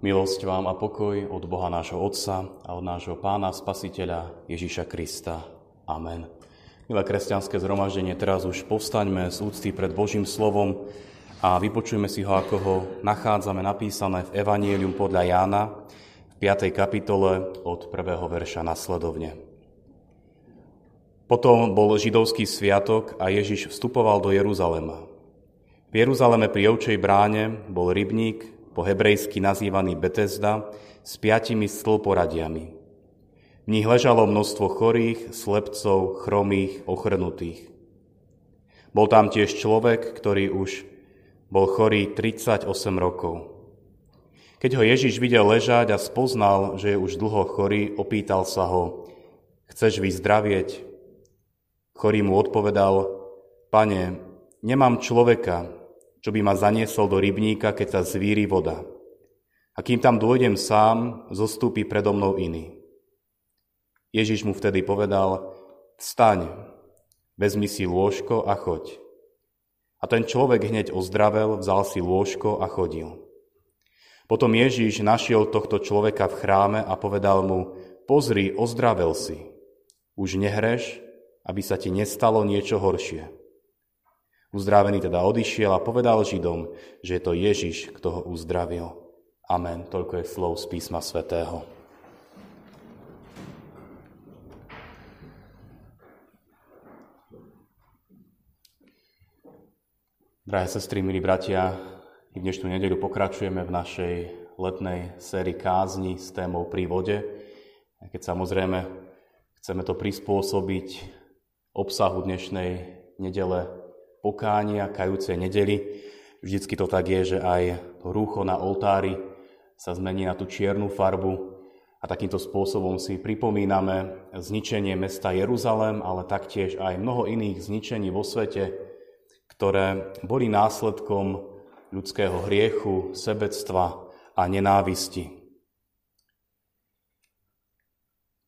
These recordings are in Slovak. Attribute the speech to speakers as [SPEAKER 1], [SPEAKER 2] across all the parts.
[SPEAKER 1] Milosť vám a pokoj od Boha nášho Otca a od nášho Pána Spasiteľa Ježíša Krista. Amen. Milé kresťanské zhromaždenie, teraz už povstaňme z úcty pred Božím slovom a vypočujme si ho, ako ho nachádzame napísané v Evanielium podľa Jána v 5. kapitole od 1. verša nasledovne. Potom bol židovský sviatok a Ježiš vstupoval do Jeruzalema. V Jeruzaleme pri Ovčej bráne bol rybník, po hebrejsky nazývaný Betesda, s piatimi stĺporadiami. V nich ležalo množstvo chorých, slepcov, chromých, ochrnutých. Bol tam tiež človek, ktorý už bol chorý 38 rokov. Keď ho Ježiš videl ležať a spoznal, že je už dlho chorý, opýtal sa ho, chceš vyzdravieť? Chorý mu odpovedal, pane, nemám človeka, čo by ma zaniesol do rybníka, keď sa zvíri voda. A kým tam dôjdem sám, zostúpi predo mnou iný. Ježiš mu vtedy povedal, vstaň, vezmi si lôžko a choď. A ten človek hneď ozdravel, vzal si lôžko a chodil. Potom Ježíš našiel tohto človeka v chráme a povedal mu, pozri, ozdravel si. Už nehreš, aby sa ti nestalo niečo horšie. Uzdravený teda odišiel a povedal Židom, že je to Ježiš, kto ho uzdravil. Amen. Toľko je slov z písma svätého. Drahé sestry, milí bratia, i dnešnú nedelu pokračujeme v našej letnej sérii kázni s témou pri vode. Keď samozrejme chceme to prispôsobiť obsahu dnešnej nedele pokánia, kajúcej nedeli. Vždycky to tak je, že aj to rúcho na oltári sa zmení na tú čiernu farbu a takýmto spôsobom si pripomíname zničenie mesta Jeruzalém, ale taktiež aj mnoho iných zničení vo svete, ktoré boli následkom ľudského hriechu, sebectva a nenávisti.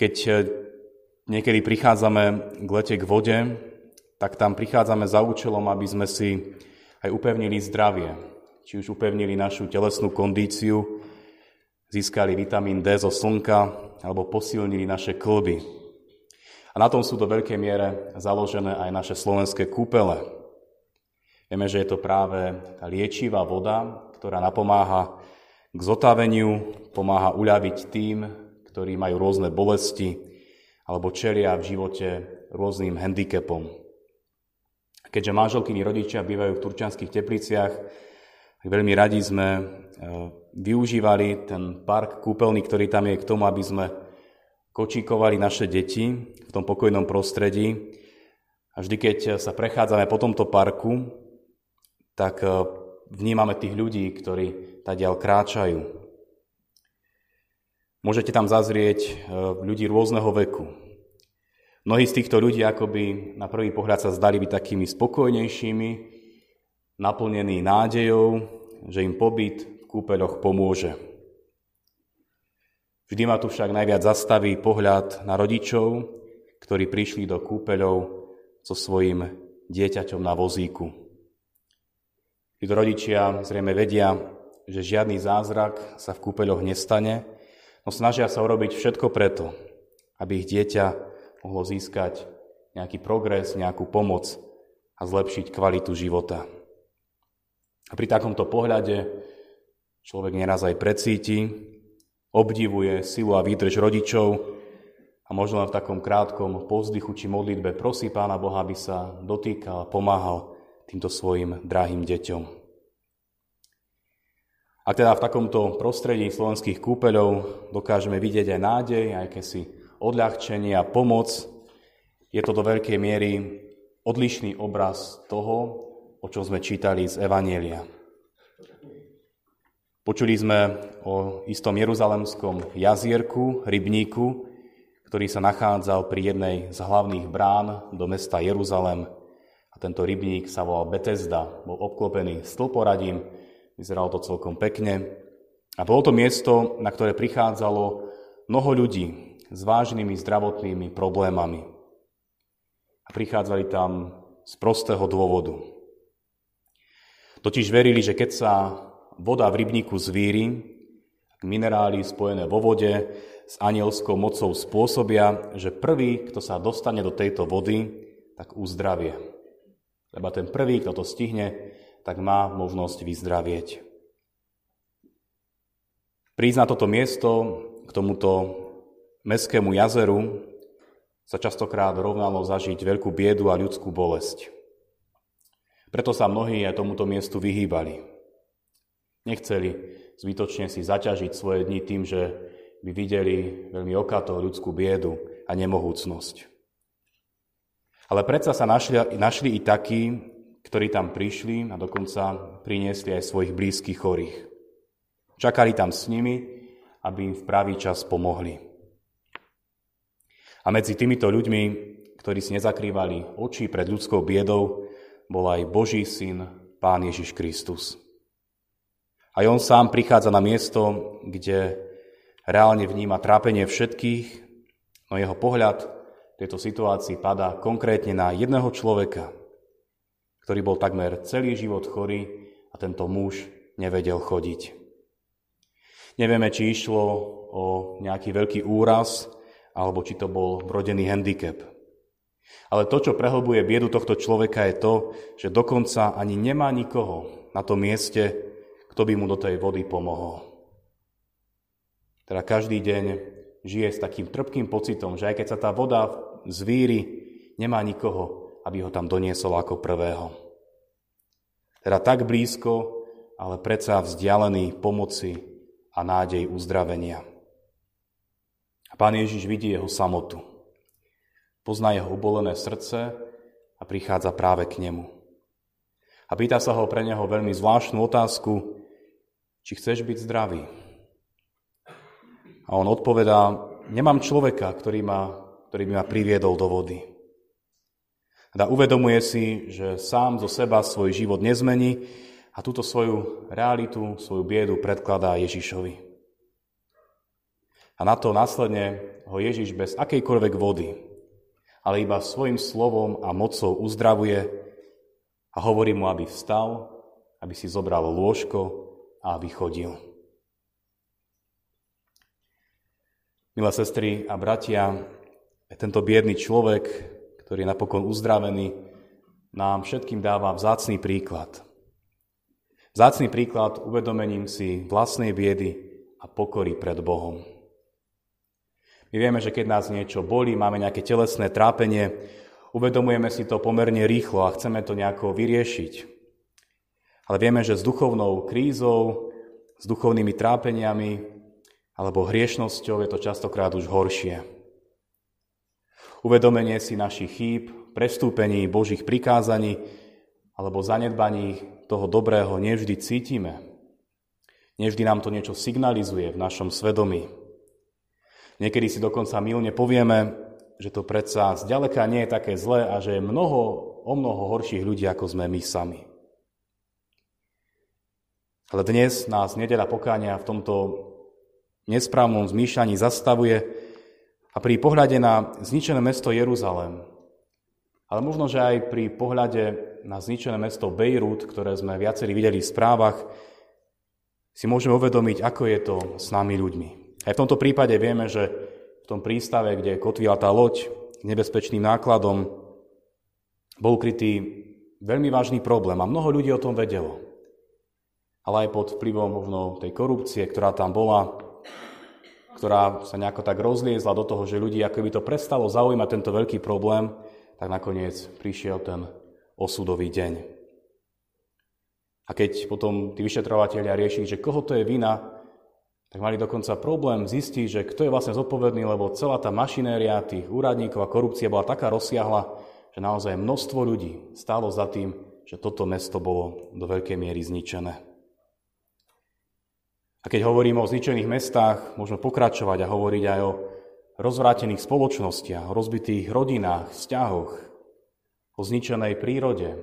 [SPEAKER 1] Keď niekedy prichádzame k lete k vode, tak tam prichádzame za účelom, aby sme si aj upevnili zdravie. Či už upevnili našu telesnú kondíciu, získali vitamín D zo slnka, alebo posilnili naše klby. A na tom sú do veľkej miere založené aj naše slovenské kúpele. Vieme, že je to práve tá liečivá voda, ktorá napomáha k zotaveniu, pomáha uľaviť tým, ktorí majú rôzne bolesti alebo čelia v živote rôznym handicapom. Keďže manželkyni rodičia bývajú v turčianských tepliciach, veľmi radi sme e, využívali ten park kúpeľný, ktorý tam je k tomu, aby sme kočíkovali naše deti v tom pokojnom prostredí. A vždy, keď sa prechádzame po tomto parku, tak e, vnímame tých ľudí, ktorí tadiaľ kráčajú. Môžete tam zazrieť e, ľudí rôzneho veku. Mnohí z týchto ľudí akoby na prvý pohľad sa zdali byť takými spokojnejšími, naplnení nádejou, že im pobyt v kúpeľoch pomôže. Vždy ma tu však najviac zastaví pohľad na rodičov, ktorí prišli do kúpeľov so svojím dieťaťom na vozíku. Títo rodičia zrejme vedia, že žiadny zázrak sa v kúpeľoch nestane, no snažia sa urobiť všetko preto, aby ich dieťa mohlo získať nejaký progres, nejakú pomoc a zlepšiť kvalitu života. A pri takomto pohľade človek neraz aj precíti, obdivuje silu a výdrž rodičov a možno v takom krátkom povzdychu či modlitbe prosí Pána Boha, aby sa dotýkal a pomáhal týmto svojim drahým deťom. A teda v takomto prostredí slovenských kúpeľov dokážeme vidieť aj nádej, aj si odľahčenie a pomoc, je to do veľkej miery odlišný obraz toho, o čom sme čítali z Evanielia. Počuli sme o istom jeruzalemskom jazierku, rybníku, ktorý sa nachádzal pri jednej z hlavných brán do mesta Jeruzalem. A tento rybník sa volal Betesda, bol obklopený stĺporadím, vyzeralo to celkom pekne. A bolo to miesto, na ktoré prichádzalo mnoho ľudí, s vážnymi zdravotnými problémami. A prichádzali tam z prostého dôvodu. Totiž verili, že keď sa voda v rybníku zvíri, minerály spojené vo vode s anielskou mocou spôsobia, že prvý, kto sa dostane do tejto vody, tak uzdravie. Lebo ten prvý, kto to stihne, tak má možnosť vyzdravieť. Prísť na toto miesto, k tomuto mestskému jazeru, sa častokrát rovnalo zažiť veľkú biedu a ľudskú bolesť. Preto sa mnohí aj tomuto miestu vyhýbali. Nechceli zbytočne si zaťažiť svoje dni tým, že by videli veľmi okato ľudskú biedu a nemohúcnosť. Ale predsa sa našli, našli i takí, ktorí tam prišli a dokonca priniesli aj svojich blízkych chorých. Čakali tam s nimi, aby im v pravý čas pomohli. A medzi týmito ľuďmi, ktorí si nezakrývali oči pred ľudskou biedou, bol aj Boží syn, Pán Ježiš Kristus. A on sám prichádza na miesto, kde reálne vníma trápenie všetkých, no jeho pohľad v tejto situácii padá konkrétne na jedného človeka, ktorý bol takmer celý život chorý a tento muž nevedel chodiť. Nevieme, či išlo o nejaký veľký úraz, alebo či to bol vrodený handicap. Ale to, čo prehlbuje biedu tohto človeka, je to, že dokonca ani nemá nikoho na tom mieste, kto by mu do tej vody pomohol. Teda každý deň žije s takým trpkým pocitom, že aj keď sa tá voda zvíri, nemá nikoho, aby ho tam doniesol ako prvého. Teda tak blízko, ale predsa vzdialený pomoci a nádej uzdravenia. A pán Ježiš vidí jeho samotu. Pozná jeho ubolené srdce a prichádza práve k nemu. A pýta sa ho pre neho veľmi zvláštnu otázku, či chceš byť zdravý. A on odpovedá, nemám človeka, ktorý, ma, ktorý by ma priviedol do vody. A uvedomuje si, že sám zo seba svoj život nezmení a túto svoju realitu, svoju biedu predkladá Ježišovi. A na to následne ho Ježiš bez akejkoľvek vody, ale iba svojim slovom a mocou uzdravuje a hovorí mu, aby vstal, aby si zobral lôžko a aby chodil. Milé sestry a bratia, tento biedný človek, ktorý je napokon uzdravený, nám všetkým dáva vzácný príklad. Vzácný príklad uvedomením si vlastnej biedy a pokory pred Bohom. My vieme, že keď nás niečo bolí, máme nejaké telesné trápenie, uvedomujeme si to pomerne rýchlo a chceme to nejako vyriešiť. Ale vieme, že s duchovnou krízou, s duchovnými trápeniami alebo hriešnosťou je to častokrát už horšie. Uvedomenie si našich chýb, prestúpení Božích prikázaní alebo zanedbaní toho dobrého nevždy cítime. Nevždy nám to niečo signalizuje v našom svedomí. Niekedy si dokonca milne povieme, že to predsa zďaleka nie je také zlé a že je mnoho, o mnoho horších ľudí, ako sme my sami. Ale dnes nás nedela pokáňa v tomto nesprávnom zmýšľaní zastavuje a pri pohľade na zničené mesto Jeruzalém, ale možno, že aj pri pohľade na zničené mesto Bejrút, ktoré sme viacerí videli v správach, si môžeme uvedomiť, ako je to s nami ľuďmi. Aj v tomto prípade vieme, že v tom prístave, kde kotvila tá loď nebezpečným nákladom, bol krytý veľmi vážny problém a mnoho ľudí o tom vedelo. Ale aj pod vplyvom možno tej korupcie, ktorá tam bola, ktorá sa nejako tak rozliezla do toho, že ľudí ako by to prestalo zaujímať tento veľký problém, tak nakoniec prišiel ten osudový deň. A keď potom tí vyšetrovateľia riešili, že koho to je vina, tak mali dokonca problém zistiť, že kto je vlastne zodpovedný, lebo celá tá mašinéria tých úradníkov a korupcie bola taká rozsiahla, že naozaj množstvo ľudí stálo za tým, že toto mesto bolo do veľkej miery zničené. A keď hovoríme o zničených mestách, môžeme pokračovať a hovoriť aj o rozvrátených spoločnostiach, o rozbitých rodinách, vzťahoch, o zničenej prírode,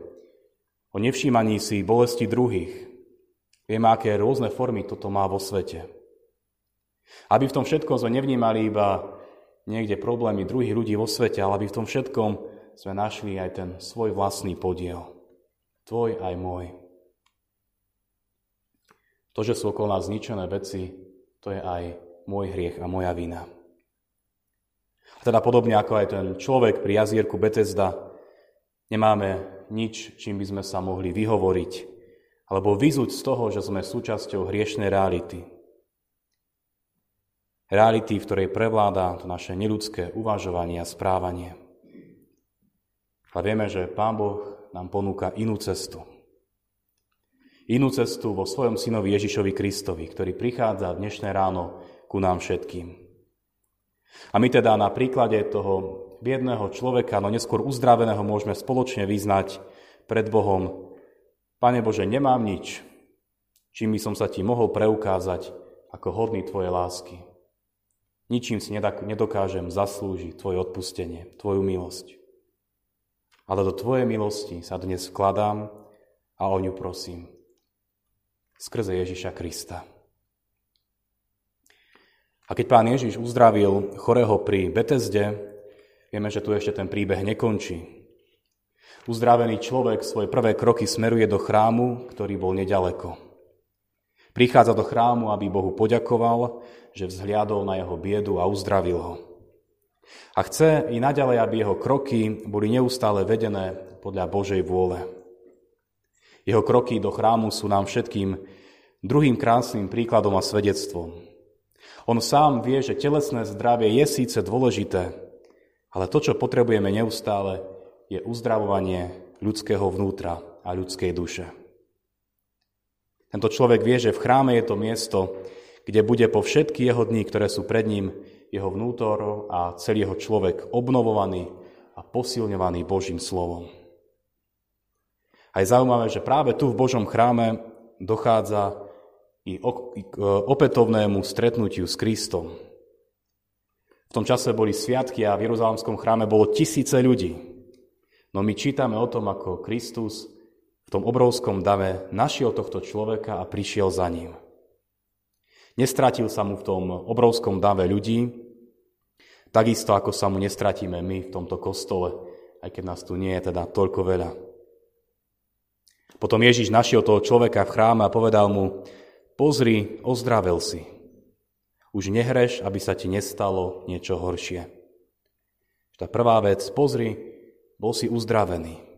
[SPEAKER 1] o nevšímaní si bolesti druhých. Vieme, aké rôzne formy toto má vo svete. Aby v tom všetkom sme nevnímali iba niekde problémy druhých ľudí vo svete, ale aby v tom všetkom sme našli aj ten svoj vlastný podiel. Tvoj aj môj. To, že sú okolo nás zničené veci, to je aj môj hriech a moja vina. A teda podobne ako aj ten človek pri jazierku Betesda, nemáme nič, čím by sme sa mohli vyhovoriť, alebo vyzuť z toho, že sme súčasťou hriešnej reality. Reality, v ktorej prevláda to naše neludské uvažovanie a správanie. A vieme, že Pán Boh nám ponúka inú cestu. Inú cestu vo svojom synovi Ježišovi Kristovi, ktorý prichádza dnešné ráno ku nám všetkým. A my teda na príklade toho biedného človeka, no neskôr uzdraveného, môžeme spoločne vyznať pred Bohom, Pane Bože, nemám nič, čím by som sa Ti mohol preukázať ako hodný Tvojej lásky. Ničím si nedokážem zaslúžiť Tvoje odpustenie, Tvoju milosť. Ale do Tvojej milosti sa dnes vkladám a o ňu prosím. Skrze Ježiša Krista. A keď pán Ježiš uzdravil chorého pri Betesde, vieme, že tu ešte ten príbeh nekončí. Uzdravený človek svoje prvé kroky smeruje do chrámu, ktorý bol nedaleko. Prichádza do chrámu, aby Bohu poďakoval, že vzhliadol na jeho biedu a uzdravil ho. A chce i naďalej, aby jeho kroky boli neustále vedené podľa Božej vôle. Jeho kroky do chrámu sú nám všetkým druhým krásnym príkladom a svedectvom. On sám vie, že telesné zdravie je síce dôležité, ale to, čo potrebujeme neustále, je uzdravovanie ľudského vnútra a ľudskej duše. Tento človek vie, že v chráme je to miesto, kde bude po všetky jeho dní, ktoré sú pred ním, jeho vnútor a celý jeho človek obnovovaný a posilňovaný Božím slovom. A je zaujímavé, že práve tu v Božom chráme dochádza i k opätovnému stretnutiu s Kristom. V tom čase boli sviatky a v Jeruzalemskom chráme bolo tisíce ľudí. No my čítame o tom, ako Kristus v tom obrovskom dave našiel tohto človeka a prišiel za ním. Nestratil sa mu v tom obrovskom dave ľudí, takisto ako sa mu nestratíme my v tomto kostole, aj keď nás tu nie je teda toľko veľa. Potom Ježiš našiel toho človeka v chráme a povedal mu, pozri, ozdravel si. Už nehreš, aby sa ti nestalo niečo horšie. Tá prvá vec, pozri, bol si uzdravený.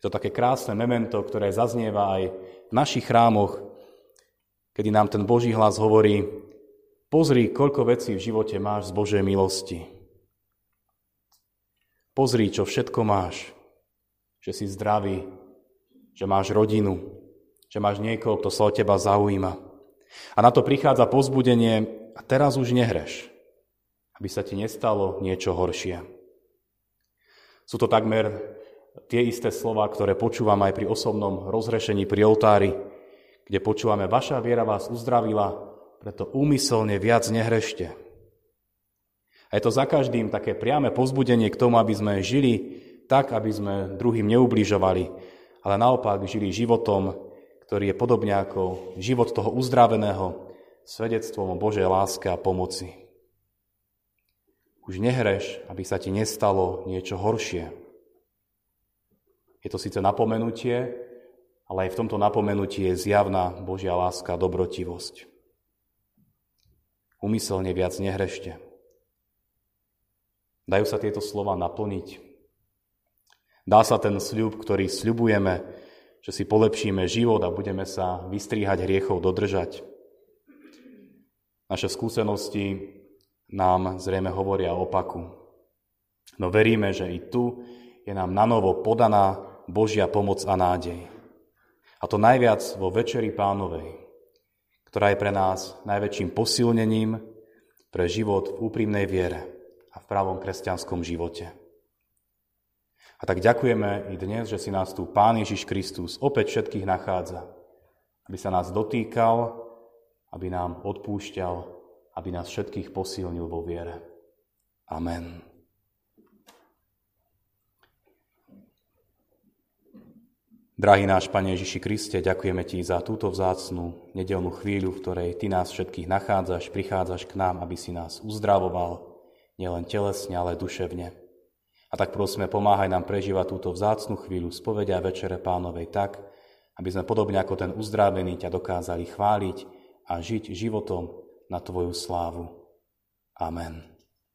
[SPEAKER 1] Je to také krásne memento, ktoré zaznieva aj v našich chrámoch, kedy nám ten Boží hlas hovorí, pozri, koľko vecí v živote máš z Božej milosti. Pozri, čo všetko máš, že si zdravý, že máš rodinu, že máš niekoho, kto sa o teba zaujíma. A na to prichádza pozbudenie a teraz už nehreš, aby sa ti nestalo niečo horšie. Sú to takmer tie isté slova, ktoré počúvam aj pri osobnom rozhrešení pri oltári, kde počúvame, vaša viera vás uzdravila, preto úmyselne viac nehrešte. A je to za každým také priame pozbudenie k tomu, aby sme žili tak, aby sme druhým neubližovali, ale naopak žili životom, ktorý je podobne ako život toho uzdraveného, svedectvom o Božej láske a pomoci. Už nehreš, aby sa ti nestalo niečo horšie. Je to síce napomenutie, ale aj v tomto napomenutí je zjavná Božia láska dobrotivosť. Umyselne viac nehrešte. Dajú sa tieto slova naplniť. Dá sa ten sľub, ktorý sľubujeme, že si polepšíme život a budeme sa vystríhať hriechov dodržať. Naše skúsenosti nám zrejme hovoria opaku. No veríme, že i tu je nám nanovo podaná Božia pomoc a nádej. A to najviac vo Večeri pánovej, ktorá je pre nás najväčším posilnením pre život v úprimnej viere a v pravom kresťanskom živote. A tak ďakujeme i dnes, že si nás tu Pán Ježiš Kristus opäť všetkých nachádza, aby sa nás dotýkal, aby nám odpúšťal aby nás všetkých posilnil vo viere. Amen. Drahý náš Pane Ježiši Kriste, ďakujeme Ti za túto vzácnú nedelnú chvíľu, v ktorej Ty nás všetkých nachádzaš, prichádzaš k nám, aby si nás uzdravoval, nielen telesne, ale duševne. A tak prosíme, pomáhaj nám prežívať túto vzácnú chvíľu spovedia Večere Pánovej tak, aby sme podobne ako ten uzdravený ťa dokázali chváliť a žiť životom na Tvoju slávu. Amen.